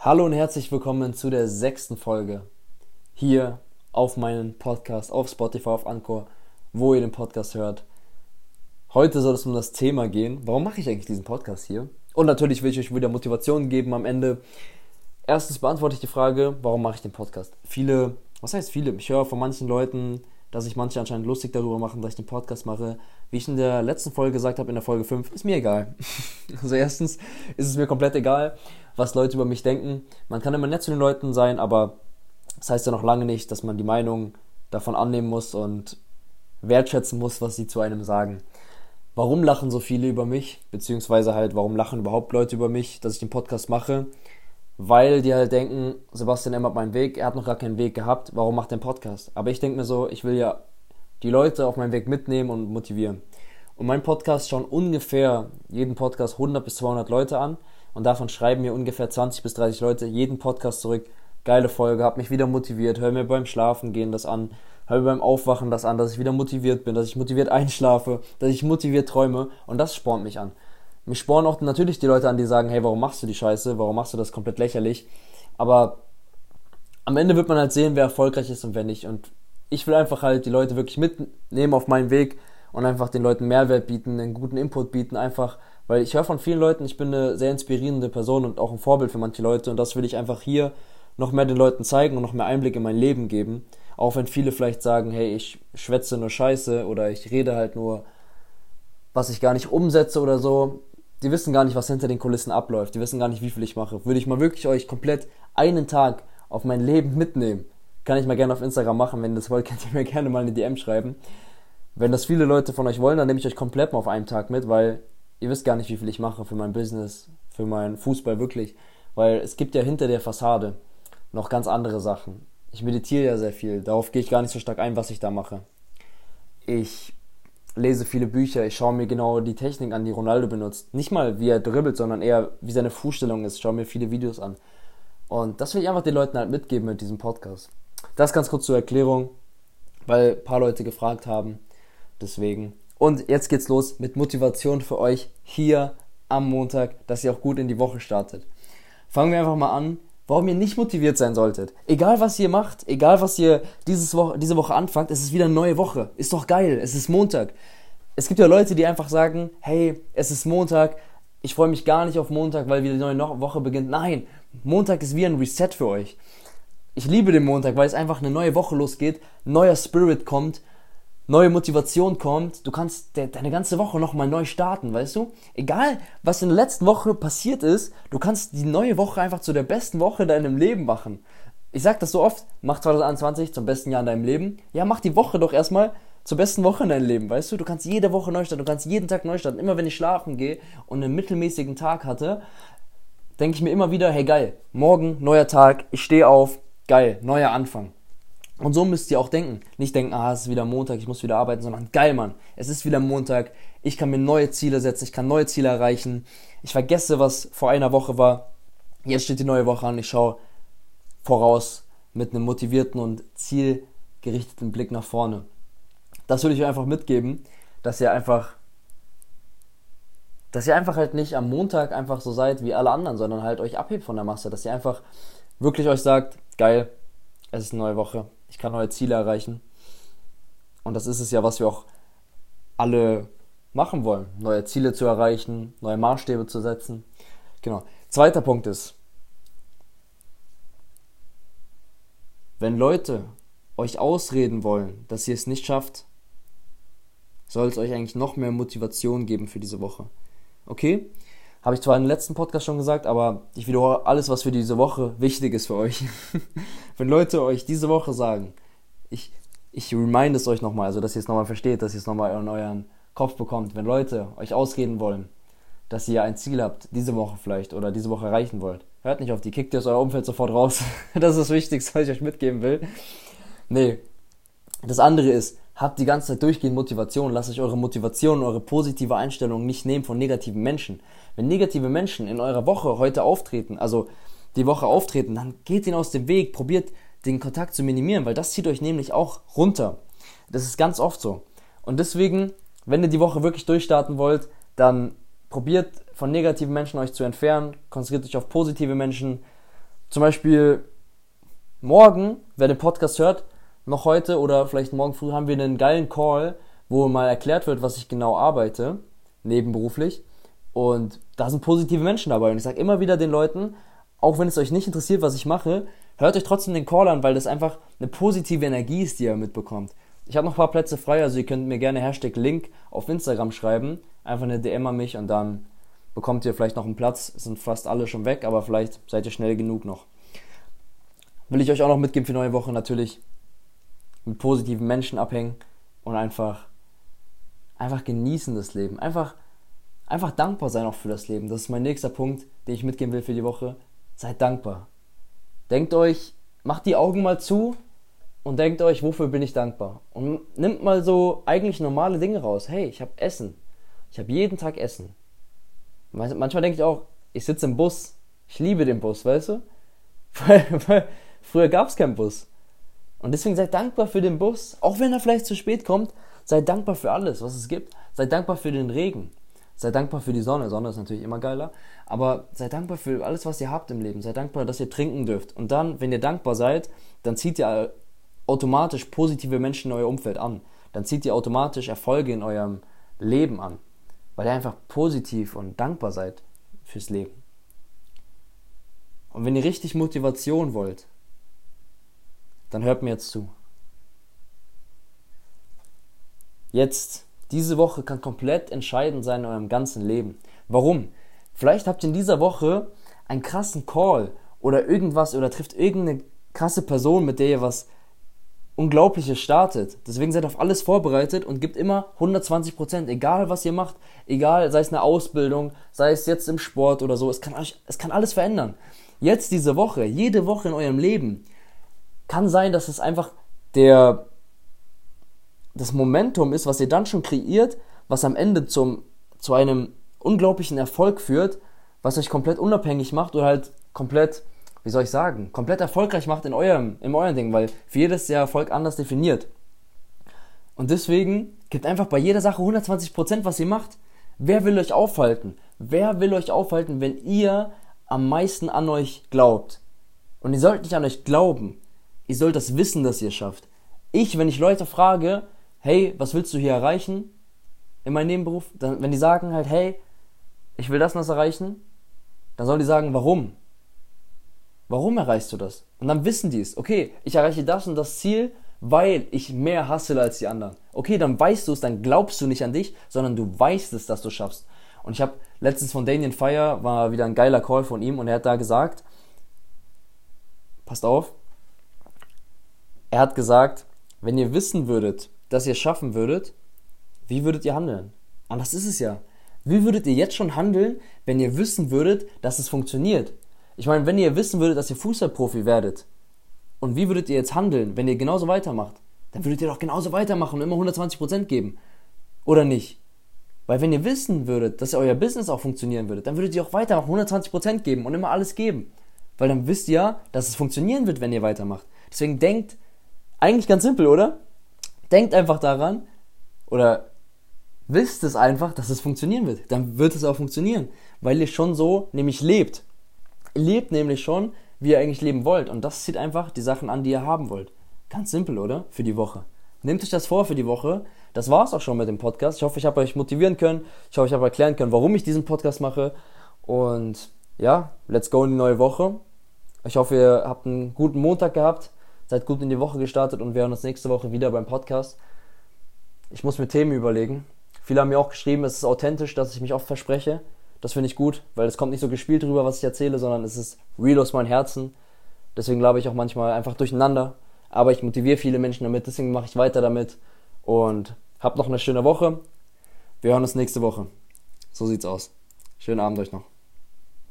Hallo und herzlich willkommen zu der sechsten Folge hier auf meinem Podcast, auf Spotify, auf Anchor, wo ihr den Podcast hört. Heute soll es um das Thema gehen. Warum mache ich eigentlich diesen Podcast hier? Und natürlich will ich euch wieder Motivation geben am Ende. Erstens beantworte ich die Frage, warum mache ich den Podcast? Viele, was heißt viele? Ich höre von manchen Leuten, dass sich manche anscheinend lustig darüber machen, dass ich den Podcast mache. Wie ich in der letzten Folge gesagt habe, in der Folge 5, ist mir egal. Also erstens ist es mir komplett egal was Leute über mich denken. Man kann immer nett zu den Leuten sein, aber das heißt ja noch lange nicht, dass man die Meinung davon annehmen muss und wertschätzen muss, was sie zu einem sagen. Warum lachen so viele über mich? Beziehungsweise halt, warum lachen überhaupt Leute über mich, dass ich den Podcast mache? Weil die halt denken, Sebastian ändert meinen Weg, er hat noch gar keinen Weg gehabt, warum macht er einen Podcast? Aber ich denke mir so, ich will ja die Leute auf meinem Weg mitnehmen und motivieren. Und mein Podcast schauen ungefähr jeden Podcast 100 bis 200 Leute an und davon schreiben mir ungefähr 20 bis 30 Leute jeden Podcast zurück. Geile Folge, hab mich wieder motiviert, hör mir beim Schlafen gehen das an, hör mir beim Aufwachen das an, dass ich wieder motiviert bin, dass ich motiviert einschlafe, dass ich motiviert träume und das spornt mich an. Mich spornen auch natürlich die Leute an, die sagen, hey, warum machst du die Scheiße, warum machst du das komplett lächerlich? Aber am Ende wird man halt sehen, wer erfolgreich ist und wer nicht. Und ich will einfach halt die Leute wirklich mitnehmen auf meinen Weg und einfach den Leuten Mehrwert bieten, einen guten Input bieten, einfach weil ich höre von vielen Leuten, ich bin eine sehr inspirierende Person und auch ein Vorbild für manche Leute und das will ich einfach hier noch mehr den Leuten zeigen und noch mehr Einblick in mein Leben geben. Auch wenn viele vielleicht sagen, hey, ich schwätze nur Scheiße oder ich rede halt nur, was ich gar nicht umsetze oder so. Die wissen gar nicht, was hinter den Kulissen abläuft. Die wissen gar nicht, wie viel ich mache. Würde ich mal wirklich euch komplett einen Tag auf mein Leben mitnehmen, kann ich mal gerne auf Instagram machen. Wenn ihr das wollt, könnt ihr mir gerne mal eine DM schreiben. Wenn das viele Leute von euch wollen, dann nehme ich euch komplett mal auf einen Tag mit, weil ihr wisst gar nicht, wie viel ich mache für mein Business, für meinen Fußball wirklich. Weil es gibt ja hinter der Fassade noch ganz andere Sachen. Ich meditiere ja sehr viel, darauf gehe ich gar nicht so stark ein, was ich da mache. Ich lese viele Bücher, ich schaue mir genau die Technik an, die Ronaldo benutzt. Nicht mal, wie er dribbelt, sondern eher, wie seine Fußstellung ist. Ich schaue mir viele Videos an. Und das will ich einfach den Leuten halt mitgeben mit diesem Podcast. Das ganz kurz zur Erklärung, weil ein paar Leute gefragt haben. Deswegen und jetzt geht's los mit Motivation für euch hier am Montag, dass ihr auch gut in die Woche startet. Fangen wir einfach mal an, warum ihr nicht motiviert sein solltet. Egal was ihr macht, egal was ihr dieses Woche, diese Woche anfangt, es ist wieder eine neue Woche. Ist doch geil, es ist Montag. Es gibt ja Leute, die einfach sagen, hey, es ist Montag, ich freue mich gar nicht auf Montag, weil wieder die neue Woche beginnt. Nein, Montag ist wie ein Reset für euch. Ich liebe den Montag, weil es einfach eine neue Woche losgeht, neuer Spirit kommt neue Motivation kommt, du kannst de deine ganze Woche nochmal neu starten, weißt du? Egal, was in der letzten Woche passiert ist, du kannst die neue Woche einfach zu der besten Woche in deinem Leben machen. Ich sag das so oft, mach 2021 zum besten Jahr in deinem Leben. Ja, mach die Woche doch erstmal zur besten Woche in deinem Leben, weißt du? Du kannst jede Woche neu starten, du kannst jeden Tag neu starten. Immer wenn ich schlafen gehe und einen mittelmäßigen Tag hatte, denke ich mir immer wieder, hey geil, morgen, neuer Tag, ich stehe auf, geil, neuer Anfang. Und so müsst ihr auch denken. Nicht denken, ah, es ist wieder Montag, ich muss wieder arbeiten, sondern geil, Mann. Es ist wieder Montag. Ich kann mir neue Ziele setzen, ich kann neue Ziele erreichen. Ich vergesse, was vor einer Woche war. Jetzt steht die neue Woche an. Ich schaue voraus mit einem motivierten und zielgerichteten Blick nach vorne. Das würde ich euch einfach mitgeben, dass ihr einfach, dass ihr einfach halt nicht am Montag einfach so seid wie alle anderen, sondern halt euch abhebt von der Masse. Dass ihr einfach wirklich euch sagt, geil, es ist eine neue Woche, ich kann neue Ziele erreichen. Und das ist es ja, was wir auch alle machen wollen. Neue Ziele zu erreichen, neue Maßstäbe zu setzen. Genau. Zweiter Punkt ist, wenn Leute euch ausreden wollen, dass ihr es nicht schafft, soll es euch eigentlich noch mehr Motivation geben für diese Woche. Okay? Habe ich zwar im letzten Podcast schon gesagt, aber ich wiederhole alles, was für diese Woche wichtig ist für euch. Wenn Leute euch diese Woche sagen, ich, ich remind es euch nochmal, also dass ihr es nochmal versteht, dass ihr es nochmal in euren Kopf bekommt. Wenn Leute euch ausreden wollen, dass ihr ein Ziel habt, diese Woche vielleicht oder diese Woche erreichen wollt, hört nicht auf die, kickt ihr aus eurem Umfeld sofort raus. das ist das Wichtigste, was ich euch mitgeben will. Nee. Das andere ist, habt die ganze Zeit durchgehend Motivation. Lasst euch eure Motivation, eure positive Einstellung nicht nehmen von negativen Menschen. Wenn negative Menschen in eurer Woche heute auftreten, also die Woche auftreten, dann geht ihnen aus dem Weg, probiert den Kontakt zu minimieren, weil das zieht euch nämlich auch runter. Das ist ganz oft so. Und deswegen, wenn ihr die Woche wirklich durchstarten wollt, dann probiert von negativen Menschen euch zu entfernen, konzentriert euch auf positive Menschen, zum Beispiel morgen, wer den Podcast hört, noch heute oder vielleicht morgen früh haben wir einen geilen Call, wo mal erklärt wird, was ich genau arbeite, nebenberuflich. Und da sind positive Menschen dabei. Und ich sage immer wieder den Leuten, auch wenn es euch nicht interessiert, was ich mache, hört euch trotzdem den Call an, weil das einfach eine positive Energie ist, die ihr mitbekommt. Ich habe noch ein paar Plätze frei, also ihr könnt mir gerne Hashtag Link auf Instagram schreiben. Einfach eine DM an mich und dann bekommt ihr vielleicht noch einen Platz. Es sind fast alle schon weg, aber vielleicht seid ihr schnell genug noch. Will ich euch auch noch mitgeben für neue Woche natürlich mit positiven Menschen abhängen und einfach einfach genießen das Leben. Einfach einfach dankbar sein auch für das Leben. Das ist mein nächster Punkt, den ich mitgeben will für die Woche. Seid dankbar. Denkt euch, macht die Augen mal zu und denkt euch, wofür bin ich dankbar? Und nimmt mal so eigentlich normale Dinge raus. Hey, ich habe Essen. Ich habe jeden Tag Essen. Manchmal denke ich auch, ich sitze im Bus. Ich liebe den Bus, weißt du? Weil, weil früher gab es keinen Bus. Und deswegen seid dankbar für den Bus, auch wenn er vielleicht zu spät kommt. Seid dankbar für alles, was es gibt. Seid dankbar für den Regen. Seid dankbar für die Sonne. Sonne ist natürlich immer geiler. Aber seid dankbar für alles, was ihr habt im Leben. Seid dankbar, dass ihr trinken dürft. Und dann, wenn ihr dankbar seid, dann zieht ihr automatisch positive Menschen in euer Umfeld an. Dann zieht ihr automatisch Erfolge in eurem Leben an. Weil ihr einfach positiv und dankbar seid fürs Leben. Und wenn ihr richtig Motivation wollt, dann hört mir jetzt zu. Jetzt, diese Woche kann komplett entscheidend sein in eurem ganzen Leben. Warum? Vielleicht habt ihr in dieser Woche einen krassen Call oder irgendwas oder trifft irgendeine krasse Person, mit der ihr was Unglaubliches startet. Deswegen seid auf alles vorbereitet und gebt immer 120 Prozent, egal was ihr macht, egal, sei es eine Ausbildung, sei es jetzt im Sport oder so, es kann, es kann alles verändern. Jetzt diese Woche, jede Woche in eurem Leben, kann sein, dass es einfach der, das Momentum ist, was ihr dann schon kreiert, was am Ende zum, zu einem unglaublichen Erfolg führt, was euch komplett unabhängig macht oder halt komplett, wie soll ich sagen, komplett erfolgreich macht in eurem, in eurem Ding, weil für jedes der Erfolg anders definiert. Und deswegen gibt einfach bei jeder Sache 120%, was ihr macht. Wer will euch aufhalten? Wer will euch aufhalten, wenn ihr am meisten an euch glaubt? Und ihr sollt nicht an euch glauben ihr sollt das wissen, dass ihr es schafft. Ich, wenn ich Leute frage, hey, was willst du hier erreichen in meinem Nebenberuf, dann, wenn die sagen halt, hey, ich will das und das erreichen, dann sollen die sagen, warum? Warum erreichst du das? Und dann wissen die es. Okay, ich erreiche das und das Ziel, weil ich mehr hassle als die anderen. Okay, dann weißt du es, dann glaubst du nicht an dich, sondern du weißt es, dass du schaffst. Und ich habe letztens von Damien Fire, war wieder ein geiler Call von ihm und er hat da gesagt, passt auf, er hat gesagt, wenn ihr wissen würdet, dass ihr es schaffen würdet, wie würdet ihr handeln? Und das ist es ja. Wie würdet ihr jetzt schon handeln, wenn ihr wissen würdet, dass es funktioniert? Ich meine, wenn ihr wissen würdet, dass ihr Fußballprofi werdet, und wie würdet ihr jetzt handeln, wenn ihr genauso weitermacht? Dann würdet ihr doch genauso weitermachen und immer 120% geben. Oder nicht? Weil wenn ihr wissen würdet, dass euer Business auch funktionieren würde, dann würdet ihr auch weitermachen, 120% geben und immer alles geben. Weil dann wisst ihr, dass es funktionieren wird, wenn ihr weitermacht. Deswegen denkt eigentlich ganz simpel, oder? Denkt einfach daran oder wisst es einfach, dass es funktionieren wird. Dann wird es auch funktionieren, weil ihr schon so nämlich lebt. Ihr lebt nämlich schon, wie ihr eigentlich leben wollt. Und das zieht einfach die Sachen an, die ihr haben wollt. Ganz simpel, oder? Für die Woche. Nehmt euch das vor für die Woche. Das war's auch schon mit dem Podcast. Ich hoffe, ich habe euch motivieren können. Ich hoffe, ich habe erklären können, warum ich diesen Podcast mache. Und ja, let's go in die neue Woche. Ich hoffe, ihr habt einen guten Montag gehabt. Seid gut in die Woche gestartet und wir hören uns nächste Woche wieder beim Podcast. Ich muss mir Themen überlegen. Viele haben mir auch geschrieben, es ist authentisch, dass ich mich oft verspreche. Das finde ich gut, weil es kommt nicht so gespielt drüber, was ich erzähle, sondern es ist real aus meinem Herzen. Deswegen glaube ich auch manchmal einfach durcheinander. Aber ich motiviere viele Menschen damit, deswegen mache ich weiter damit. Und habt noch eine schöne Woche. Wir hören uns nächste Woche. So sieht's aus. Schönen Abend euch noch.